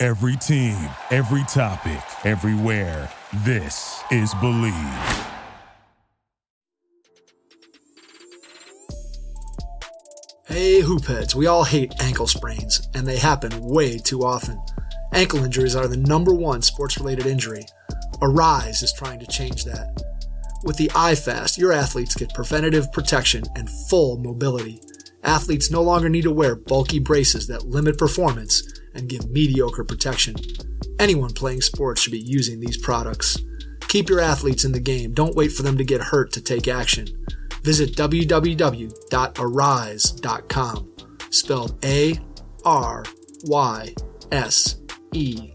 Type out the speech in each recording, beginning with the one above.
Every team, every topic, everywhere. This is Believe. Hey, hoopheads, we all hate ankle sprains, and they happen way too often. Ankle injuries are the number one sports related injury. Aryse is trying to change that. With the iFast, your athletes get preventative protection and full mobility. Athletes no longer need to wear bulky braces that limit performance and give mediocre protection. Anyone playing sports should be using these products. Keep your athletes in the game. Don't wait for them to get hurt to take action. Visit www.aryse.com, spelled A R Y S E,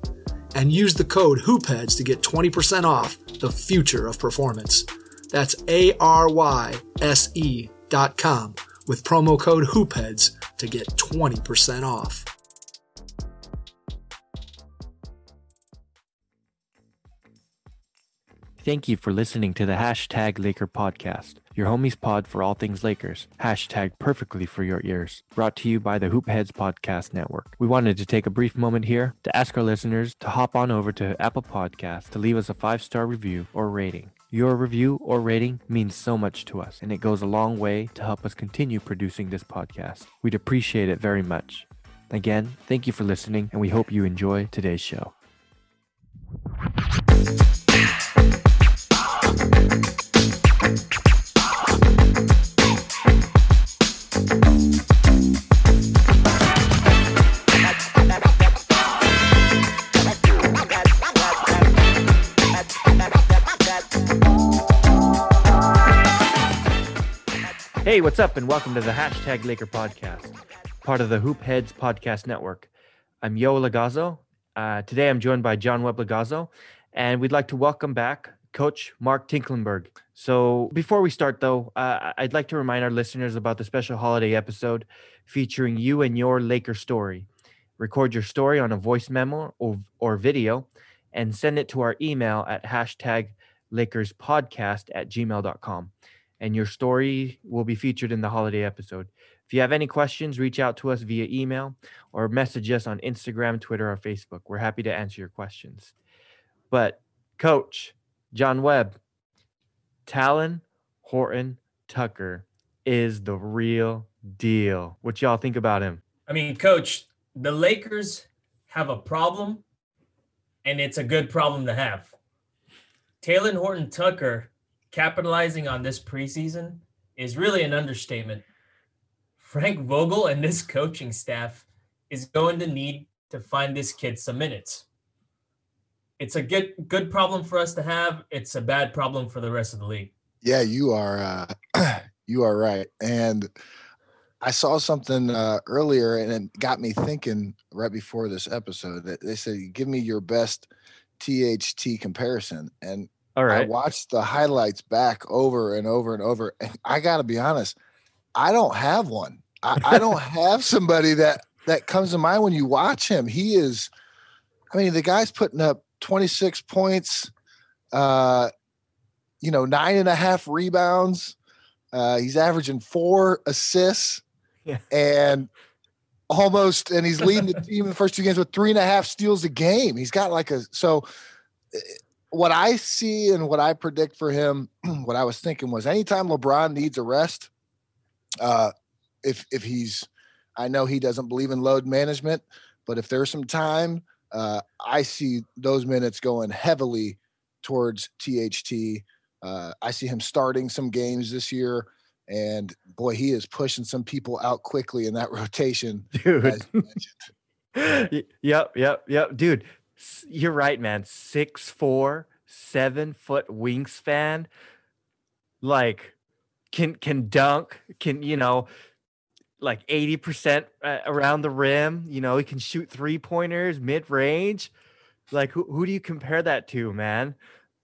and use the code HOOPHEADS to get 20% off the future of performance. That's A R Y S E dot com with promo code HOOPHEADS to get 20% off. Thank you for listening to the Hashtag Laker podcast, your homies pod for all things Lakers. Hashtag perfectly for your ears. Brought to you by the Hoopheads Podcast Network. We wanted to take a brief moment here to ask our listeners to hop on over to Apple Podcasts to leave us a five star review or rating. Your review or rating means so much to us, and it goes a long way to help us continue producing this podcast. We'd appreciate it very much. Again, thank you for listening, and we hope you enjoy today's show. Hey, what's up, and welcome to the Hashtag Laker podcast, part of the Hoop Heads Podcast Network. I'm Yo Lagazzo. Uh, today I'm joined by John Webb Lagazzo, and we'd like to welcome back Coach Mark Tinklenberg. So before we start, though, uh, I'd like to remind our listeners about the special holiday episode featuring you and your Laker story. Record your story on a voice memo or, or video and send it to our email at hashtag LakersPodcast at gmail.com and your story will be featured in the holiday episode. If you have any questions, reach out to us via email or message us on Instagram, Twitter, or Facebook. We're happy to answer your questions. But, Coach John Webb, Talen Horton Tucker is the real deal. What y'all think about him? I mean, Coach, the Lakers have a problem, and it's a good problem to have. Talen Horton Tucker capitalizing on this preseason is really an understatement. Frank Vogel and this coaching staff is going to need to find this kid some minutes. It's a good good problem for us to have. It's a bad problem for the rest of the league. Yeah, you are uh, you are right. And I saw something uh, earlier, and it got me thinking right before this episode. That they said, "Give me your best THT comparison," and All right. I watched the highlights back over and over and over. And I got to be honest, I don't have one. I, I don't have somebody that that comes to mind when you watch him. He is, I mean, the guy's putting up 26 points, uh, you know, nine and a half rebounds. Uh, he's averaging four assists Yeah. and almost, and he's leading the team in the first two games with three and a half steals a game. He's got like a, so eh, what I see and what I predict for him, what I was thinking was anytime LeBron needs a rest, uh, if if he's, I know he doesn't believe in load management, but if there's some time, uh, I see those minutes going heavily towards THT. Uh, I see him starting some games this year, and boy, he is pushing some people out quickly in that rotation. Dude. as you mentioned. Yep, yep, yep. Dude, you're right, man. Six four, seven foot wingspan. Like can can dunk, can you know, like 80% uh, around the rim. You know, he can shoot three pointers mid range. Like, who, who do you compare that to, man?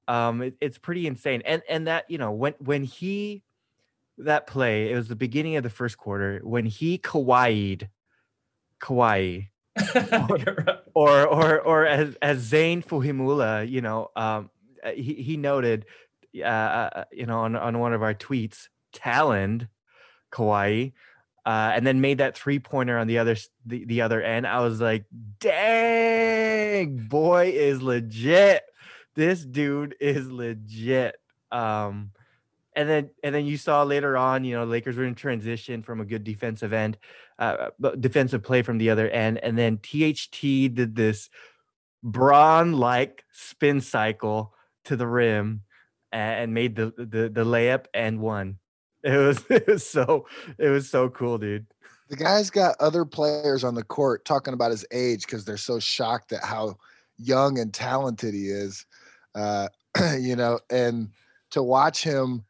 Um, it, it's pretty insane. And and that you know when when he that play, it was the beginning of the first quarter when he Kawhi'd Kawhi. or or or as as Zane Fuhimula, you know, um, uh, he he noted, uh, uh, you know, on on one of our tweets, Talon Kawhi, uh, and then made that three pointer on the other the, the other end. I was like, dang, boy is legit. This dude is legit. Um, and then and then you saw later on, you know, Lakers were in transition from a good defensive end, uh, defensive play from the other end, and then THT did this Bron like spin cycle to the rim and made the the, the layup and won. It was it was so it was so cool, dude. The guy's got other players on the court talking about his age because they're so shocked at how young and talented he is. Uh, you know, and to watch him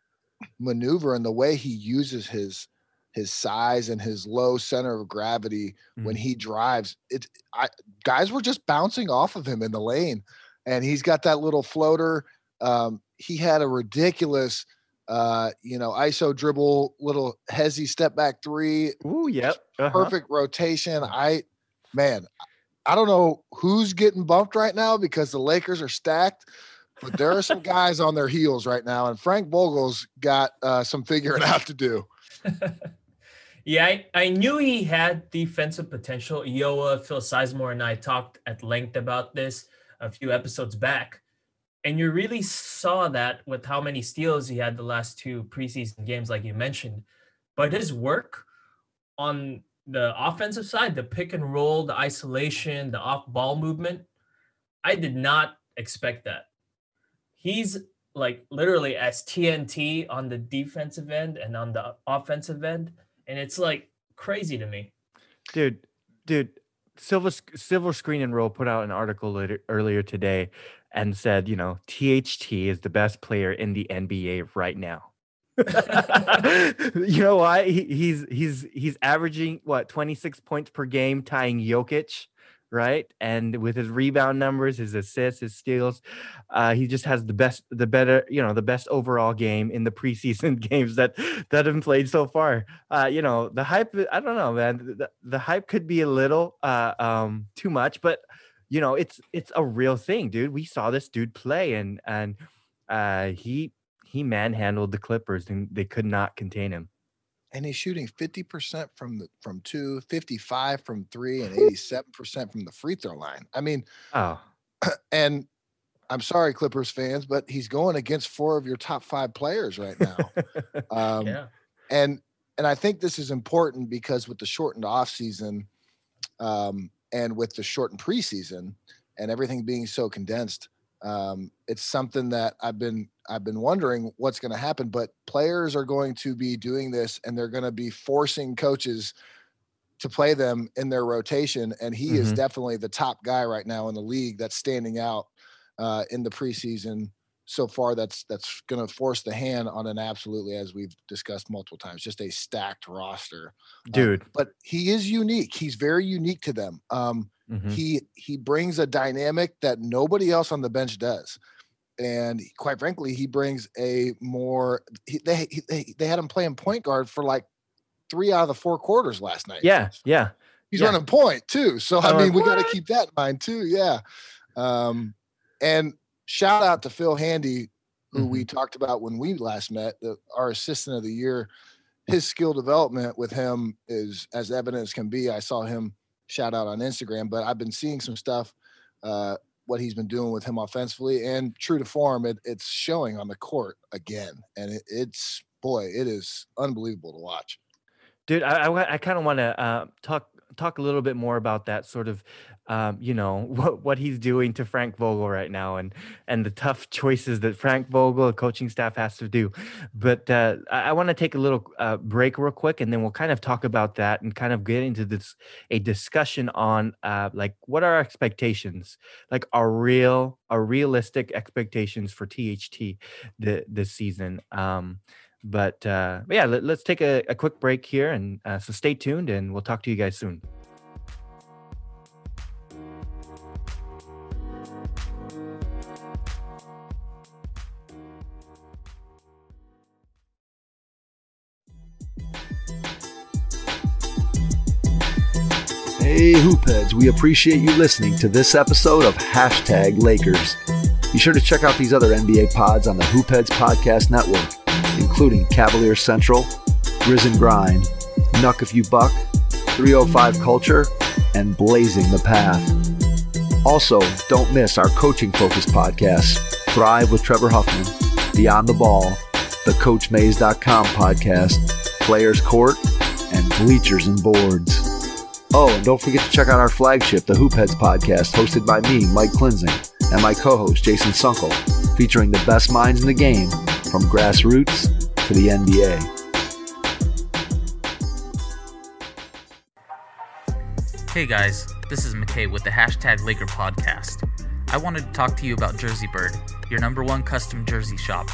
maneuver and the way he uses his his size and his low center of gravity mm-hmm. when he drives it I, guys were just bouncing off of him in the lane and he's got that little floater um, he had a ridiculous uh, you know, ISO dribble, little hezzy step back three. Ooh, yep. Uh-huh. Perfect rotation. I, man, I don't know who's getting bumped right now because the Lakers are stacked, but there are some guys on their heels right now, and Frank Vogel's got uh, some figuring out to do. yeah, I, I knew he had defensive potential. Ioa, Phil Sizemore, and I talked at length about this a few episodes back. And you really saw that with how many steals he had the last two preseason games, like you mentioned. But his work on the offensive side, the pick and roll, the isolation, the off ball movement, I did not expect that. He's like literally as TNT on the defensive end and on the offensive end. And it's like crazy to me. Dude, dude, Silver Silver Screen and Roll put out an article later, earlier today and said, you know, THT is the best player in the NBA right now. you know why? He, he's he's he's averaging what 26 points per game, tying Jokic, right? And with his rebound numbers, his assists, his steals, uh, he just has the best, the better, you know, the best overall game in the preseason games that that have played so far. Uh, you know, the hype. I don't know, man. The, the hype could be a little uh, um, too much, but you know, it's it's a real thing, dude. We saw this dude play, and and uh, he he manhandled the Clippers, and they could not contain him. And he's shooting 50% from the from two, 55 from three, and 87% from the free throw line. I mean, oh, and I'm sorry, Clippers fans, but he's going against four of your top five players right now. um, yeah. And and I think this is important because with the shortened offseason um, and with the shortened preseason and everything being so condensed, um, it's something that I've been I've been wondering what's going to happen. But players are going to be doing this, and they're going to be forcing coaches to play them in their rotation. And he mm-hmm. is definitely the top guy right now in the league that's standing out uh, in the preseason so far that's that's going to force the hand on an absolutely as we've discussed multiple times just a stacked roster um, dude but he is unique he's very unique to them um mm-hmm. he he brings a dynamic that nobody else on the bench does and quite frankly he brings a more he, they, they they had him playing point guard for like three out of the four quarters last night yeah yeah he's yeah. running point too so i mean we got to keep that in mind too yeah um and shout out to Phil Handy, who mm-hmm. we talked about when we last met, the, our assistant of the year. His skill development with him is as evident as can be. I saw him shout out on Instagram, but I've been seeing some stuff, uh, what he's been doing with him offensively, and true to form, it, it's showing on the court again, and it, it's boy, it is unbelievable to watch. Dude, I I, I kind of want to uh, talk talk a little bit more about that sort of um, you know what what he's doing to Frank Vogel right now and and the tough choices that Frank Vogel, the coaching staff, has to do. But uh, I, I want to take a little uh, break real quick, and then we'll kind of talk about that and kind of get into this a discussion on uh, like what are our expectations, like our real, our realistic expectations for THT the, this season. Um, But, uh, but yeah, let, us take a, a, quick break here. And uh, so stay tuned and we'll talk to you guys soon. Hey, Hoopheads, we appreciate you listening to this episode of Hashtag Lakers. Be sure to check out these other NBA pods on the Hoopheads Podcast Network, including Cavalier Central, and Grind, Nuck If You Buck, 305 Culture, and Blazing the Path. Also, don't miss our coaching focused podcasts Thrive with Trevor Huffman, Beyond the Ball, the CoachMaze.com podcast, Players Court, and Bleachers and Boards. Oh, and don't forget to check out our flagship, the Hoopheads podcast, hosted by me, Mike Klinzing, and my co-host, Jason Sunkel, featuring the best minds in the game from grassroots to the NBA. Hey guys, this is McKay with the hashtag Laker podcast. I wanted to talk to you about Jersey Bird, your number one custom jersey shop.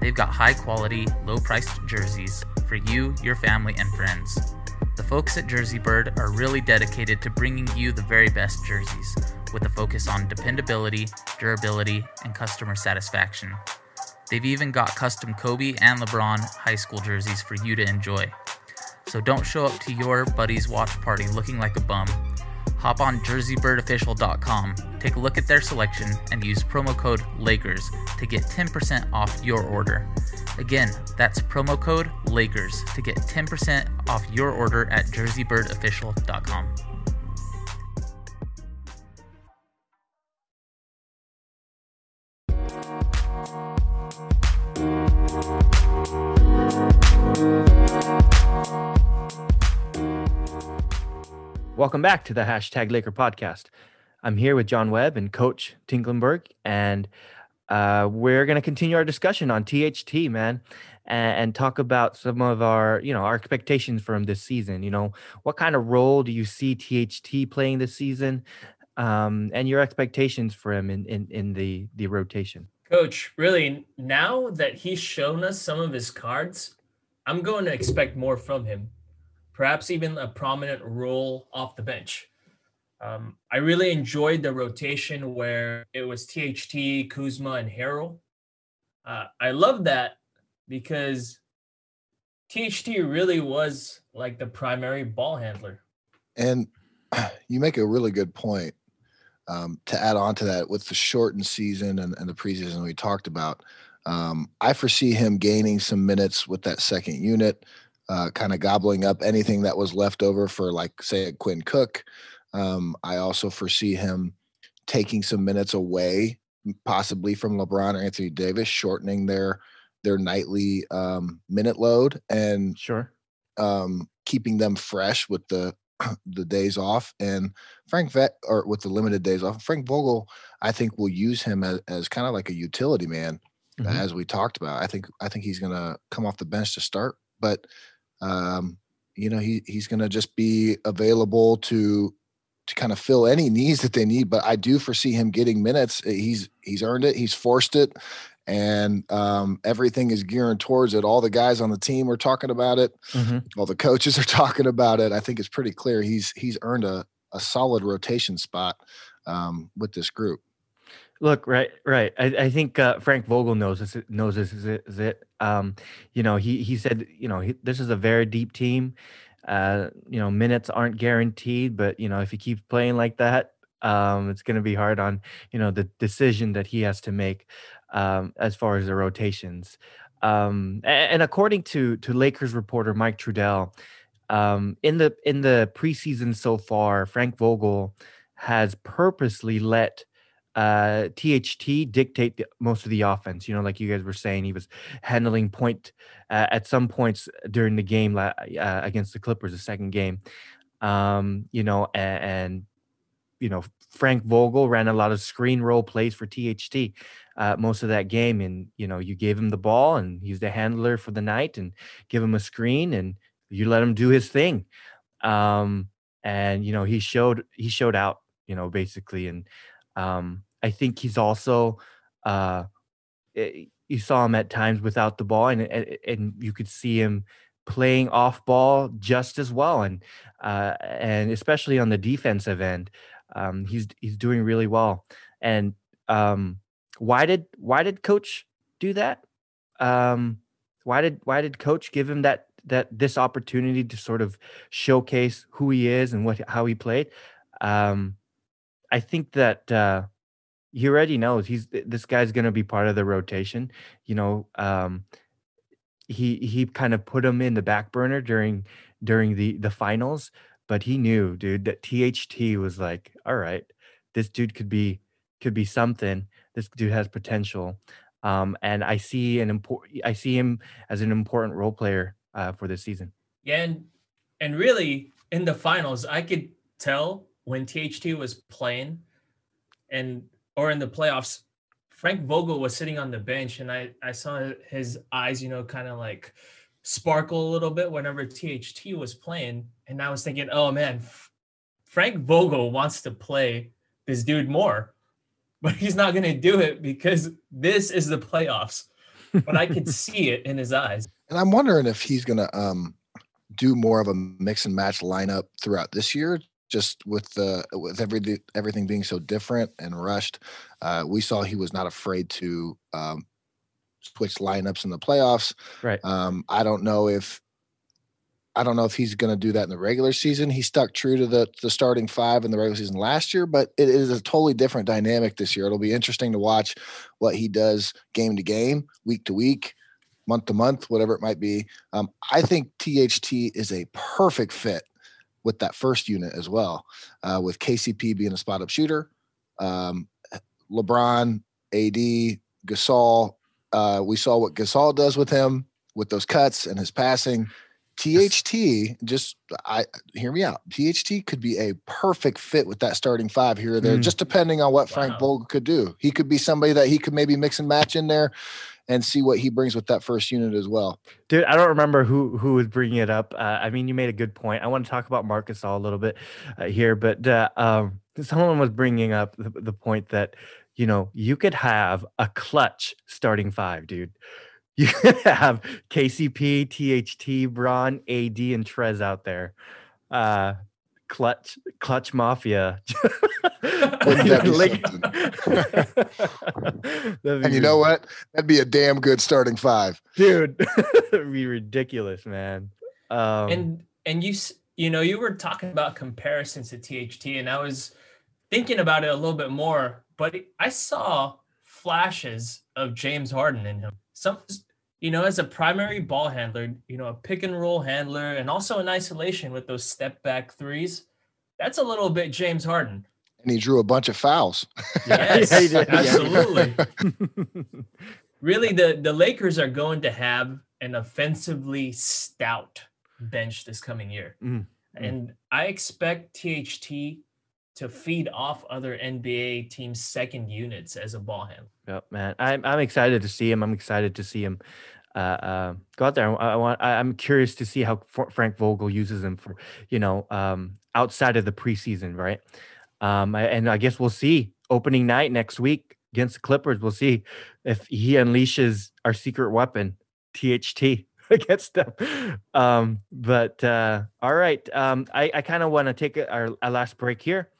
They've got high quality, low priced jerseys for you, your family, and friends. The folks at Jersey Bird are really dedicated to bringing you the very best jerseys, with a focus on dependability, durability, and customer satisfaction. They've even got custom Kobe and LeBron high school jerseys for you to enjoy. So don't show up to your buddy's watch party looking like a bum. Hop on jerseybirdofficial.com, take a look at their selection, and use promo code LAKERS to get 10% off your order. Again, that's promo code LAKERS to get 10% off your order at jerseybirdofficial.com. Welcome back to the hashtag Laker podcast. I'm here with John Webb and Coach Tinklenberg, and uh, we're going to continue our discussion on THT, man, and, and, talk about some of our, you know, our expectations for him this season. You know, what kind of role do you see THT playing this season, um, and your expectations for him in, in in the the rotation? Coach, really, now that he's shown us some of his cards, I'm going to expect more from him. Perhaps even a prominent role off the bench. Um, I really enjoyed the rotation where it was THT, Kuzma, and Harrell. Uh, I love that because THT really was like the primary ball handler. And you make a really good point um, to add on to that with the shortened season and, and the preseason we talked about. Um, I foresee him gaining some minutes with that second unit, uh, kind of gobbling up anything that was left over for, like, say, Quinn Cook. Um, I also foresee him taking some minutes away, possibly from LeBron or Anthony Davis, shortening their their nightly um, minute load and sure um, keeping them fresh with the the days off. And Frank Vet or with the limited days off, Frank Vogel, I think will use him as, as kind of like a utility man, mm-hmm. as we talked about. I think I think he's gonna come off the bench to start, but um, you know he he's gonna just be available to to kind of fill any needs that they need. But I do foresee him getting minutes. Eh, he's he's earned it. He's forced it, and um, everything is gearing towards it. All the guys on the team are talking about it. Mm-hmm. All the coaches are talking about it. I think it's pretty clear he's he's earned a a solid rotation spot um, with this group. Look, right, right. I, I think uh, Frank Vogel knows this. Knows this is it. Is it. Um, you know, he he said, you know, he, this is a very deep team. Uh, you know, minutes aren't guaranteed, but you know, if he keeps playing like that, um, it's going to be hard on you know the decision that he has to make um, as far as the rotations. Um, and, and, according to to Lakers reporter Mike Trudell, um, in the in the preseason so far, Frank Vogel has purposely let uh, THT dictate the, most of the offense. You know, like you guys were saying, he was handling point uh, at some points during the game uh, against the Clippers, the second game. Um, you know, and, and, you know Frank Vogel ran a lot of screen roll plays for THT uh, most of that game, and you know you gave him the ball and he's the handler for the night, and give him a screen and you let him do his thing. Um, and you know he showed he showed out, you know, basically, and um, I think he's also uh, eh, you saw him at times without the ball, and and you could see him playing off ball just as well, and uh, and especially on the defensive end, um, he's he's doing really well. And um, why did why did coach do that? Um, why did why did coach give him that that this opportunity to sort of showcase who he is and what how he played? Um, I think that uh, he already knows he's this guy's going to be part of the rotation. You know, um, he he kind of put him in the back burner during during the the finals, but he knew, dude, that THT was like, all right, this dude could be could be something. This dude has potential. Um, and I see an important I see him as an important role player uh, for this season. Yeah, and and really in the finals, I could tell when THT was playing and or in the playoffs, Frank Vogel was sitting on the bench and I, I saw his eyes, you know, kind of like sparkle a little bit whenever THT was playing. And I was thinking, oh man, Frank Vogel wants to play this dude more, but he's not going to do it because this is the playoffs. But I could see it in his eyes. And I'm wondering if he's going to um, do more of a mix and match lineup throughout this year just with the with everything everything being so different and rushed, uh, we saw he was not afraid to um, switch lineups in the playoffs. Right. Um, I don't know if I don't know if he's going to do that in the regular season. He stuck true to the the starting five in the regular season last year, but it is a totally different dynamic this year. It'll be interesting to watch what he does game to game, week to week, month to month, whatever it might be. Um, I think THT is a perfect fit with that first unit as well, uh, with KCP being a spot up shooter, um, LeBron, AD, Gasol. Uh, we saw what Gasol does with him with those cuts and his passing. THT, just I hear me out. THT could be a perfect fit with that starting five here or there, mm. just depending on what Frank wow. Vogel could do. He could be somebody that he could maybe mix and match in there and see what he brings with that first unit as well. Dude, I don't remember who who was bringing it up. Uh, I mean, you made a good point. I want to talk about Marc Gasol a little bit uh, here, but uh, um, someone was bringing up the, the point that you know you could have a clutch starting five, dude. You could have KCP, THT, Bron, AD, and Trez out there. Uh, clutch clutch mafia. And you know what? That'd be a damn good starting five. Dude it'd be ridiculous man. Um, and and you you know you were talking about comparisons to tht and i was thinking about it a little bit more but i saw flashes of james harden in him. Some you know, as a primary ball handler, you know, a pick and roll handler, and also in isolation with those step back threes, that's a little bit James Harden. And he drew a bunch of fouls. Yes, yeah, absolutely. really, the, the Lakers are going to have an offensively stout bench this coming year. Mm. And I expect THT to feed off other NBA teams' second units as a ball handler. Yep, man. I'm I'm excited to see him. I'm excited to see him uh, uh, go out there. I, I want. I, am curious to see how Frank Vogel uses him for you know um, outside of the preseason, right? Um, and I guess we'll see opening night next week against the Clippers. We'll see if he unleashes our secret weapon, THT. against them. Um, but uh, all right, um, I, I kind of want to take our, our, last break here,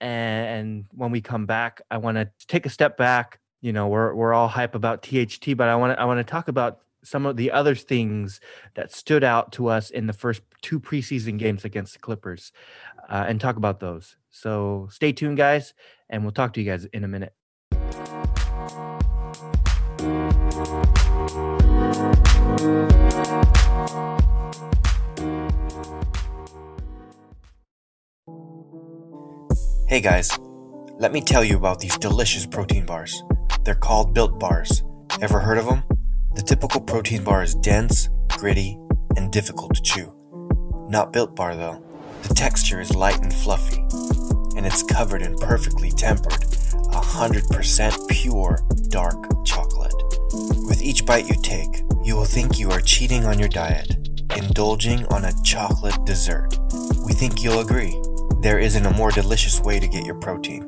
and, when we come back, I want to take a step back. You know, we're we're all hype about THT, but I want I want to talk about some of the other things that stood out to us in the first two preseason games against the Clippers, uh, and talk about those. So stay tuned, guys, and we'll talk to you guys in a minute. Hey guys, let me tell you about these delicious protein bars. They're called Built Bars. Ever heard of them? The typical protein bar is dense, gritty, and difficult to chew. Not Built Bar though. The texture is light and fluffy, and it's covered in perfectly tempered, 100% pure dark chocolate. With each bite you take, you will think you are cheating on your diet, indulging on a chocolate dessert. We think you'll agree. There isn't a more delicious way to get your protein.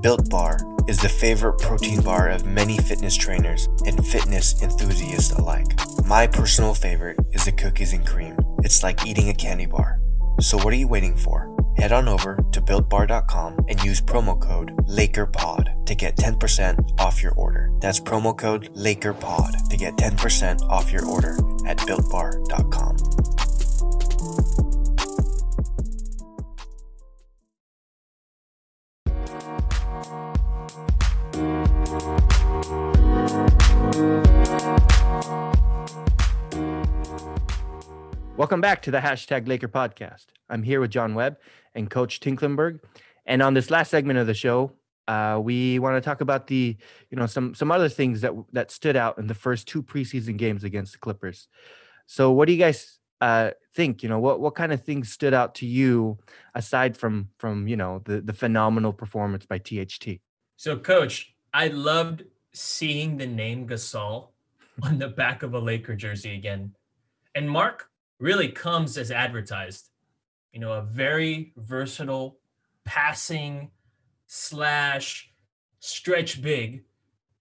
Built Bar is the favorite protein bar of many fitness trainers and fitness enthusiasts alike. My personal favorite is the cookies and cream. It's like eating a candy bar. So what are you waiting for? Head on over to builtbar.com and use promo code LakerPod to get 10% off your order. That's promo code LakerPod to get 10% off your order at builtbar.com. Welcome back to the hashtag Laker podcast. I'm here with John Webb and Coach Tinklenberg. And on this last segment of the show, uh, we want to talk about the, you know, some some other things that that stood out in the first two preseason games against the Clippers. So, what do you guys uh, think? You know, what what kind of things stood out to you aside from from you know the the phenomenal performance by THT? So, Coach, I loved seeing the name Gasol on the back of a Laker jersey again. And Marc really comes as advertised. You know, a very versatile passing slash stretch big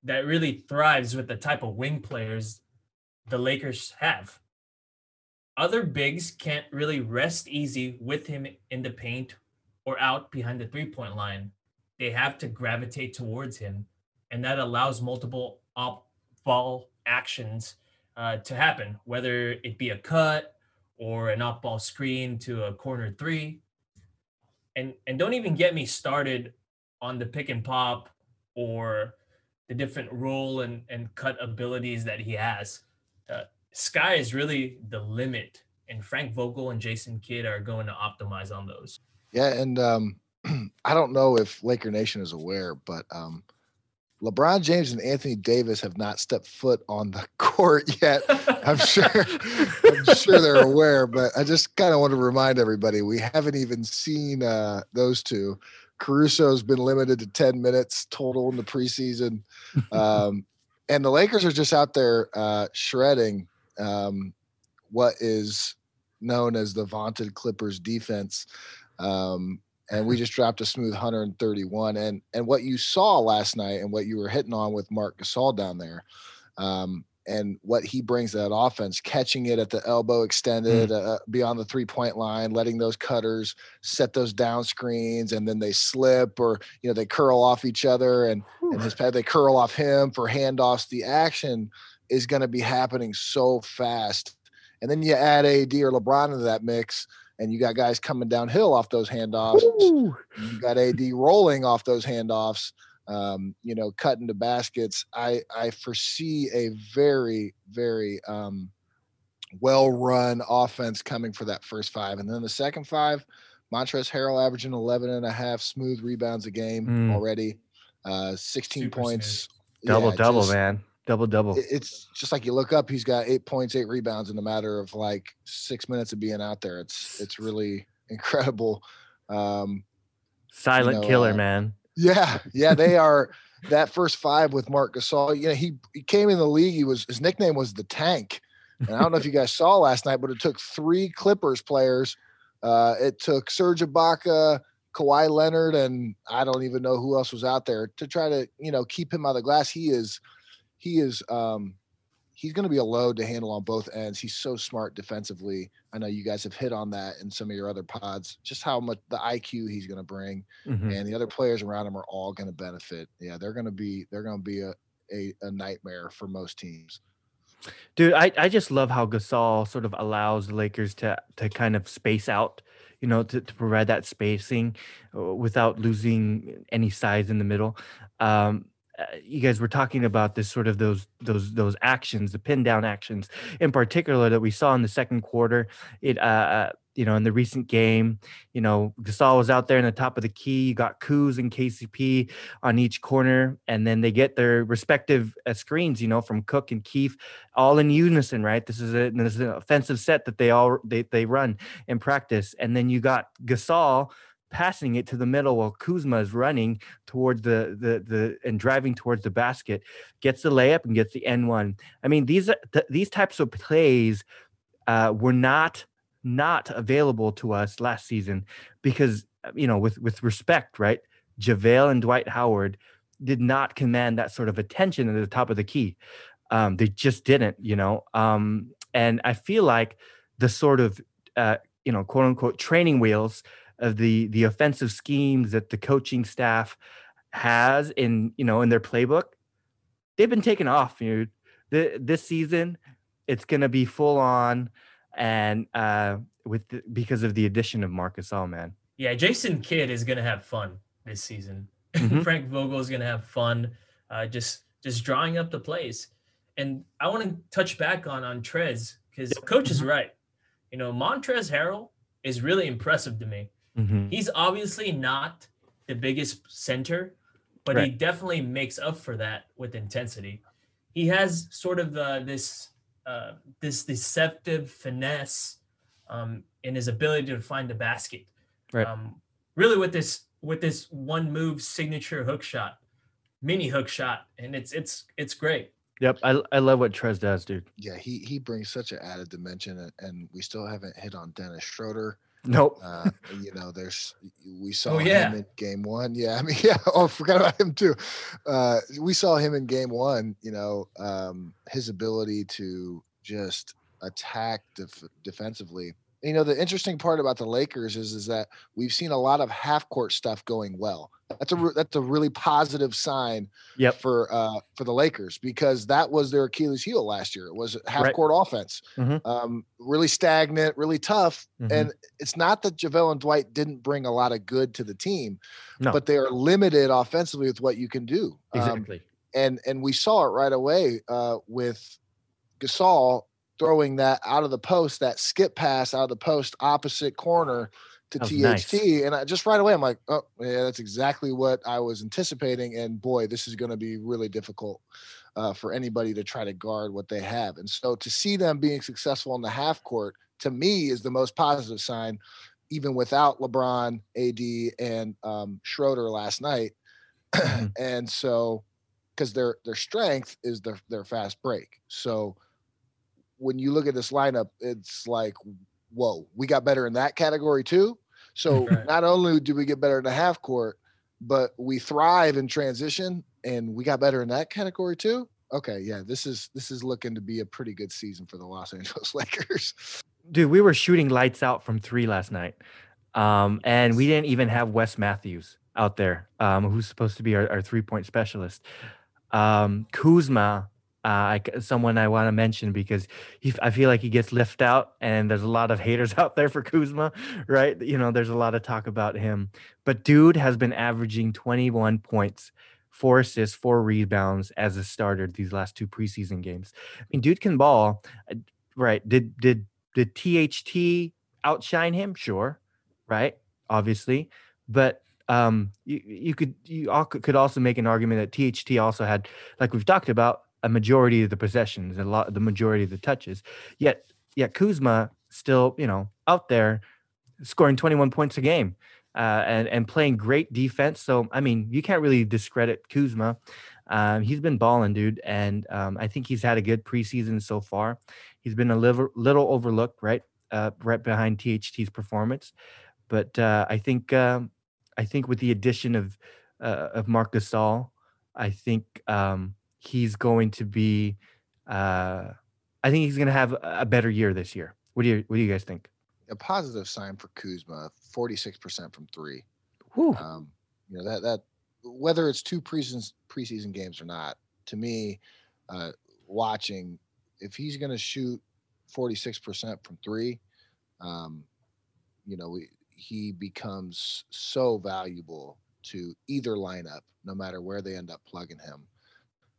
that really thrives with the type of wing players the Lakers have. Other bigs can't really rest easy with him in the paint or out behind the three point line. They have to gravitate towards him, and that allows multiple off ball actions uh, to happen, whether it be a cut, or an off ball screen to a corner three. And and don't even get me started on the pick and pop or the different roll and, and cut abilities that he has. Uh, sky is really the limit, and Frank Vogel and Jason Kidd are going to optimize on those. Yeah, and um, I don't know if Laker Nation is aware, but um, LeBron James and Anthony Davis have not stepped foot on the court yet. I'm sure I'm sure they're aware, but I just kind of want to remind everybody we haven't even seen uh, those two. Caruso's been limited to 10 minutes total in the preseason. Um, and the Lakers are just out there uh, shredding um, what is known as the vaunted Clippers defense. Um, and we just dropped a smooth 131. And and what you saw last night and what you were hitting on with Marc Gasol down there, um, and what he brings to that offense, catching it at the elbow extended mm. uh, beyond the three point line, letting those cutters set those down screens, and then they slip or you know they curl off each other, and and his pad they curl off him for handoffs. The action is going to be happening so fast, and then you add AD or LeBron into that mix and you got guys coming downhill off those handoffs. You got AD rolling off those handoffs. Um, you know, cutting the baskets. I I foresee a very very um, well run offense coming for that first five, and then the second five. Montrezl Harrell averaging 11 and a half smooth rebounds a game mm. already. Uh, 16 Super points. Double yeah, double, just, man double double. It's just like you look up, he's got eight points, eight rebounds in a matter of like six minutes of being out there. It's it's really incredible. Um, Silent you know, killer, uh, man. Yeah, yeah, they are. that first five with Marc Gasol, you know, he, he came in the league. He was his nickname was the Tank, and I don't know if you guys saw last night, but it took three Clippers players. Uh, it took Serge Ibaka, Kawhi Leonard, and I don't even know who else was out there to try to you know keep him out of the glass. He is he is um, he's going to be a load to handle on both ends. He's so smart defensively. I know you guys have hit on that in some of your other pods, just how much the IQ he's going to bring, mm-hmm. and the other players around him are all going to benefit. Yeah, they're going to be they're going to be a, a, a nightmare for most teams. Dude, I, I just love how Gasol sort of allows the Lakers to to kind of space out, you know, to, to provide that spacing uh, without losing any size in the middle. Um, you guys were talking about this sort of those those those actions, the pin down actions in particular that we saw in the second quarter. It uh, uh you know in the recent game, you know Gasol was out there in the top of the key. You got Kuz and KCP on each corner, and then they get their respective uh, screens. You know from Cook and Keith, all in unison. Right, this is a this is an offensive set that they all they they run in practice, and then you got Gasol passing it to the middle while Kuzma is running towards the the the and driving towards the basket, gets the layup and gets the N one. I mean these th- these types of plays uh, were not not available to us last season because uh, you know with with respect, right? JaVale and Dwight Howard did not command that sort of attention at the top of the key. Um, they just didn't, you know. Um, and I feel like the sort of uh, you know quote unquote training wheels of the the offensive schemes that the coaching staff has in you know in their playbook, they've been taken off. You know, the, this season, it's going to be full on, and uh, with the, because of the addition of Marc Gasol, man. Yeah, Jason Kidd is going to have fun this season. Mm-hmm. Frank Vogel is going to have fun, uh, just just drawing up the plays. And I want to touch back on on Trez because Coach is right. You know, Montrezl Harrell is really impressive to me. Mhm. He's obviously not the biggest center, but he definitely makes up for that with intensity. He has sort of uh, this uh, this deceptive finesse um, in his ability to find the basket. Right. Um, really, with this with this one move signature hook shot, mini hook shot, and it's it's it's great. Yep, I I love what Trez does, dude. Yeah, he he brings such an added dimension, and, and we still haven't hit on Dennis Schroeder. Nope. Uh, you know, there's we saw yeah. him in game one. Yeah, I mean, yeah. Oh, forgot about him too. Uh, we saw him in game one. You know, um, his ability to just attack def- defensively. You know, the interesting part about the Lakers is is that we've seen a lot of half court stuff going well. That's a that's a really positive sign Yep. for uh for the Lakers because that was their Achilles heel last year. It was half Right. court offense. Mhm. Um, really stagnant, really tough. Mhm. And it's not that JaVale and Dwight didn't bring a lot of good to the team, No. but they are limited offensively with what you can do. Um, Exactly. and and we saw it right away uh, with Gasol throwing that out of the post, that skip pass out of the post opposite corner to THT, nice. and I, just right away I'm like, oh yeah, that's exactly what I was anticipating. And boy, this is going to be really difficult uh, for anybody to try to guard what they have. And so to see them being successful in the half court to me is the most positive sign, even without LeBron, AD, and um, Schroeder last night. Mhm. and so because their their strength is their their fast break. So when you look at this lineup, it's like, whoa, we got better in that category too. So Right. not only do we get better in the half court, but we thrive in transition, and we got better in that category too. Okay, yeah, this is this is looking to be a pretty good season for the Los Angeles Lakers. Dude, we were shooting lights out from three last night. Um, and we didn't even have Wes Matthews out there, um, who's supposed to be our, our three point specialist. Um, Kuzma, uh, I, someone I want to mention because he, I feel like he gets left out, and there's a lot of haters out there for Kuzma, right? You know, there's a lot of talk about him, but dude has been averaging 21 points, four assists, four rebounds as a starter these last two preseason games. I mean, dude can ball, uh, right? Did did did THT outshine him? Sure, right? Obviously, but um, you you could you could also make an argument that THT also had, like we've talked about, a majority of the possessions, a lot, of the majority of the touches. Yet, yet Kuzma still, you know, out there scoring 21 points a game. Uh, and and playing great defense, so I mean you can't really discredit Kuzma. Um, he's been balling, dude, and um, I think he's had a good preseason so far. He's been a little little overlooked, right, uh, right behind THT's performance, but uh, I think um, I think with the addition of uh, of Marc Gasol, I think um, he's going to be. Uh, I think he's going to have a better year this year. What do you What do you guys think? A positive sign for Kuzma, forty six percent from three. Whew. Um, you know that that whether it's two preseason preseason games or not, to me, uh, watching if he's going to shoot forty six percent from three, um, you know we, he becomes so valuable to either lineup, no matter where they end up plugging him.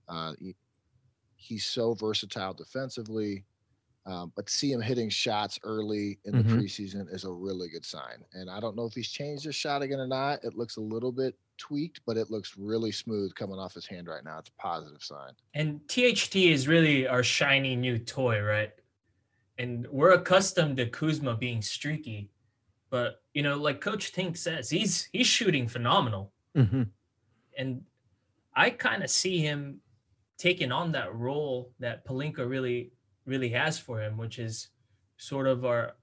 Uh, he, he's so versatile defensively. Um, but to see him hitting shots early in the Mhm. preseason is a really good sign. And I don't know if he's changed his shot again or not. It looks a little bit tweaked, but it looks really smooth coming off his hand right now. It's a positive sign. And THT is really our shiny new toy, right? And we're accustomed to Kuzma being streaky, but you know, like Coach Tink says, he's he's shooting phenomenal. hmm and I kind of see him taking on that role that Pelinka really really has for him, which is sort of our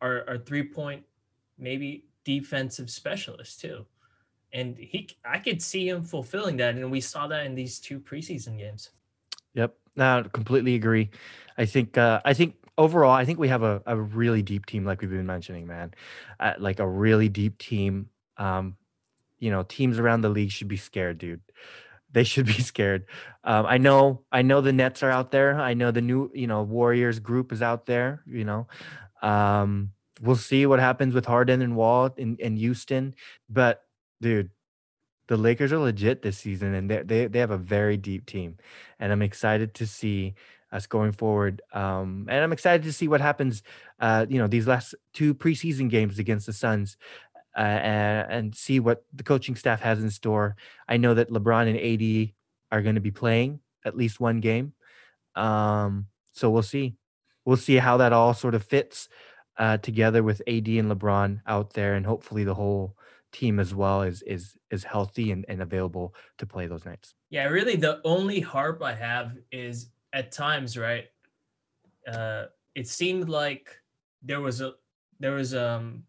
our, our three point maybe defensive specialist too. and he I could see him fulfilling that, and we saw that in these two preseason games. Yep, no, completely agree. I think uh, I think overall, I think we have a, a really deep team, like we've been mentioning, man. Uh, like a really deep team. Um, you know, teams around the league should be scared, dude. They should be scared. Um, I know, I know the Nets are out there. I know the new, you know, Warriors group is out there. You know, um, we'll see what happens with Harden and Wall in, in Houston. But dude, the Lakers are legit this season, and they they they have a very deep team, and I'm excited to see us going forward. Um, and I'm excited to see what happens. Uh, you know, these last two preseason games against the Suns, uh, and, and see what the coaching staff has in store. I know that LeBron and AD are going to be playing at least one game, um, so we'll see. We'll see how that all sort of fits uh, together with AD and LeBron out there, and hopefully the whole team as well is is is healthy and, and available to play those nights. Yeah, really the only harp I have is at times, right? Uh it seemed like there was a there was um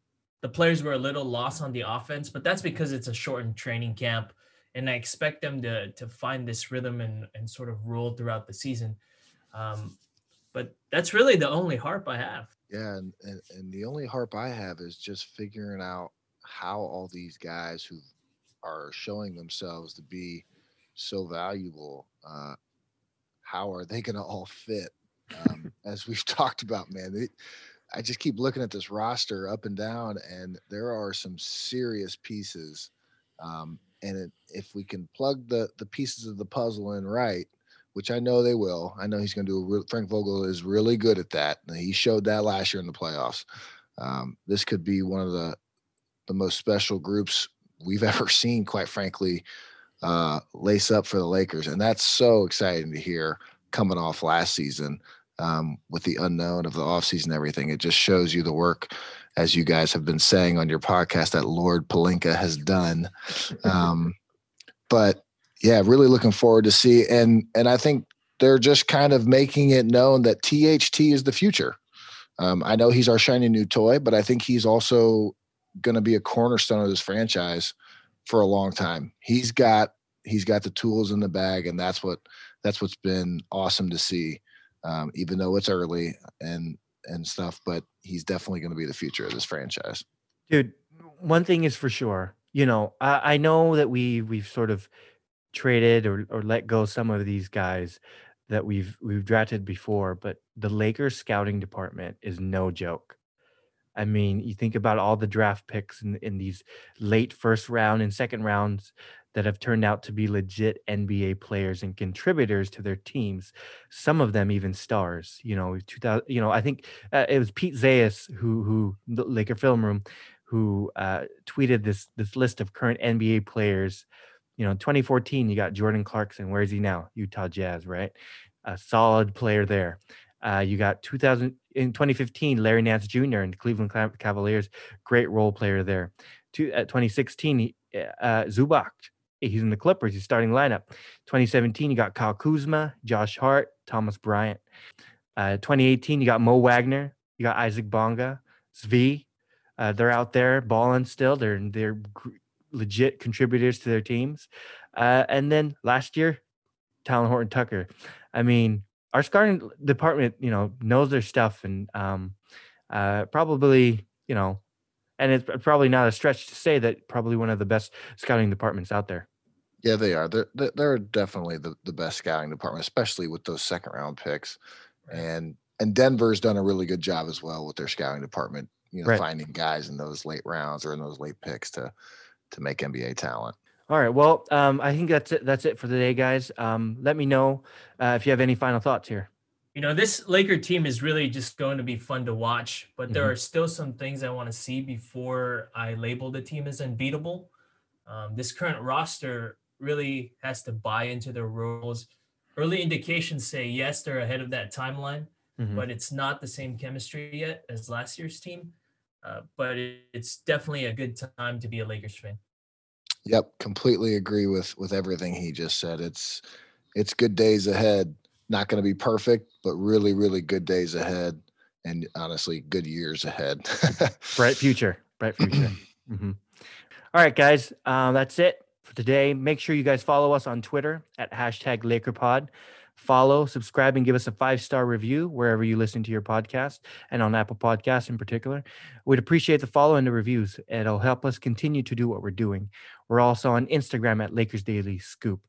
the players were a little lost on the offense, but that's because it's a shortened training camp. And I expect them to to find this rhythm and, and sort of roll throughout the season. Um, but that's really the only harp I have. Yeah, and, and, and the only harp I have is just figuring out how all these guys who are showing themselves to be so valuable, uh, how are they going to all fit? Um, as we've talked about, man, they, I just keep looking at this roster up and down, and there are some serious pieces. Um, and it, if we can plug the the pieces of the puzzle in right, which I know they will, I know he's going to do. A Frank Vogel is really good at that. He showed that last year in the playoffs. Um, this could be one of the the most special groups we've ever seen, quite frankly, uh, lace up for the Lakers. And that's so exciting to hear coming off last season um, with the unknown of the offseason everything. It just shows you the work, as you guys have been saying on your podcast, that Lord Pelinka has done. Um, but yeah, really looking forward to see. And and I think they're just kind of making it known that THT is the future. Um, I know he's our shiny new toy, but I think he's also going to be a cornerstone of this franchise for a long time. He's got he's got the tools in the bag, and that's what that's what's been awesome to see. Um, even though it's early and and stuff, but he's definitely going to be the future of this franchise. Dude, one thing is for sure. You know, I, I know that we we've sort of traded or or let go some of these guys that we've we've drafted before, but the Lakers scouting department is no joke. I mean, you think about all the draft picks in, in these late first round and second rounds that have turned out to be legit NBA players and contributors to their teams. Some of them even stars. You know, 2000. You know, I think uh, it was Pete Zayas who who the Laker Film Room who uh, tweeted this this list of current NBA players. You know, 2014, you got Jordan Clarkson. Where is he now? Utah Jazz, right? A solid player there. Uh, you got 2000 in 2015, Larry Nance Jr. and Cleveland Cavaliers, great role player there. To, at 2016, uh, Zubac, he's in the Clippers, he's starting lineup. 2017, you got Kyle Kuzma, Josh Hart, Thomas Bryant. Uh, 2018, you got Mo Wagner, you got Isaac Bonga, Svi. Uh, they're out there balling still. They're they're legit contributors to their teams. Uh, and then last year, Talen Horton Tucker. I mean, our scouting department, you know, knows their stuff and um, uh, probably, you know, and it's probably not a stretch to say that probably one of the best scouting departments out there. Yeah, they are. They're they're definitely the, the best scouting department, especially with those second round picks. And and Denver's done a really good job as well with their scouting department. You know, right. finding guys in those late rounds or in those late picks to to make NBA talent. All right. Well, um, I think that's it. That's it for the day, guys. Um, let me know uh, if you have any final thoughts here. You know, this Laker team is really just going to be fun to watch, but there mm-hmm. are still some things I want to see before I label the team as unbeatable. Um, this current roster really has to buy into their roles. Early indications say yes, they're ahead of that timeline, mm-hmm. but it's not the same chemistry yet as last year's team. Uh, but it, it's definitely a good time to be a Lakers fan. Yep, completely agree with with everything he just said. It's it's good days ahead. Not going to be perfect, but really, really good days ahead, and honestly, good years ahead. bright future, bright future. mm-hmm. All right, guys, um, that's it for today. Make sure you guys follow us on Twitter at hashtag LakerPod. Follow, subscribe, and give us a five star review wherever you listen to your podcast and on Apple Podcasts in particular. We'd appreciate the follow and the reviews. It'll help us continue to do what we're doing. We're also on Instagram at Lakers Daily Scoop.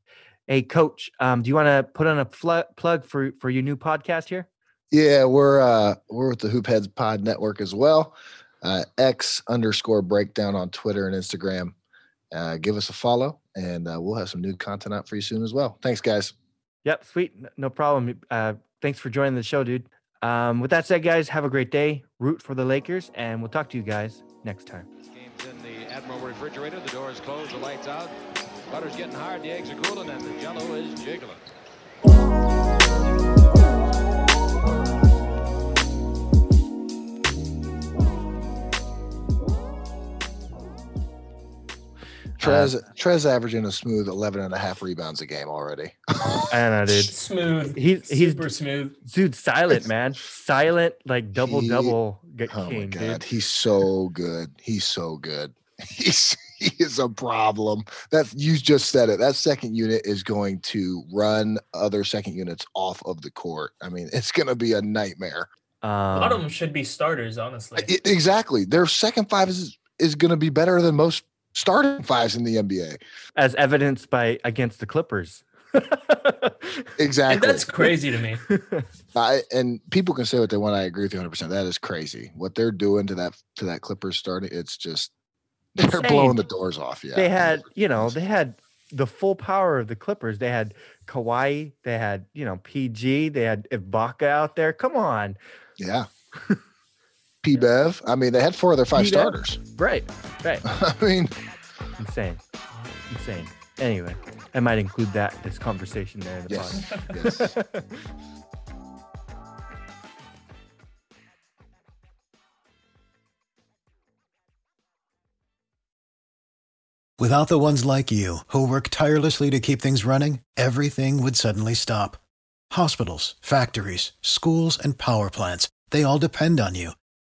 Hey, Coach, um, do you want to put on a plug for for your new podcast here? Yeah, we're uh we're with the Hoop Heads Pod Network as well. Uh, X underscore breakdown on Twitter and Instagram. Uh, give us a follow, and uh, we'll have some new content out for you soon as well. Thanks, guys. Yep, sweet. No problem. Uh, thanks for joining the show, dude. Um, with that said, guys, have a great day. Root for the Lakers, and we'll talk to you guys next time. Game's in the Admiral refrigerator. The door is closed. The lights out. Butter's getting hard. The eggs are cooling, and the Jello is jiggling. Trez Trez averaging a smooth 11 and a half rebounds a game already. I know, dude. Smooth. He's he's super smooth. dude, silent man, silent like double He- double get oh my god, dude. he's so good. He's so good. He's he is a problem. That you just said it. That second unit is going to run other second units off of the court. I mean, it's going to be a nightmare. A lot of Um, them should be starters, honestly. I- exactly. Their second five is is going to be better than most starting fives in the NBA. as evidenced by against the Clippers. Exactly. And that's crazy to me. I, and people can say what they want. I agree with you 100. percent That is crazy. What they're doing to that to that Clippers starting, it's just they're Insane. blowing the doors off. Yeah, they had, you know, they had the full power of the Clippers. They had Kawhi, they had, you know, PG, they had Ibaka out there. Come on. yeah. P Bev. I mean, they had four of their five P-Bev. starters. Right. Right. I mean, Insane. Insane. Anyway, I might include that this conversation there in the yes, pod. yes. Without the ones like you, who work tirelessly to keep things running, everything would suddenly stop. Hospitals, factories, schools, and power plants, they all depend on you.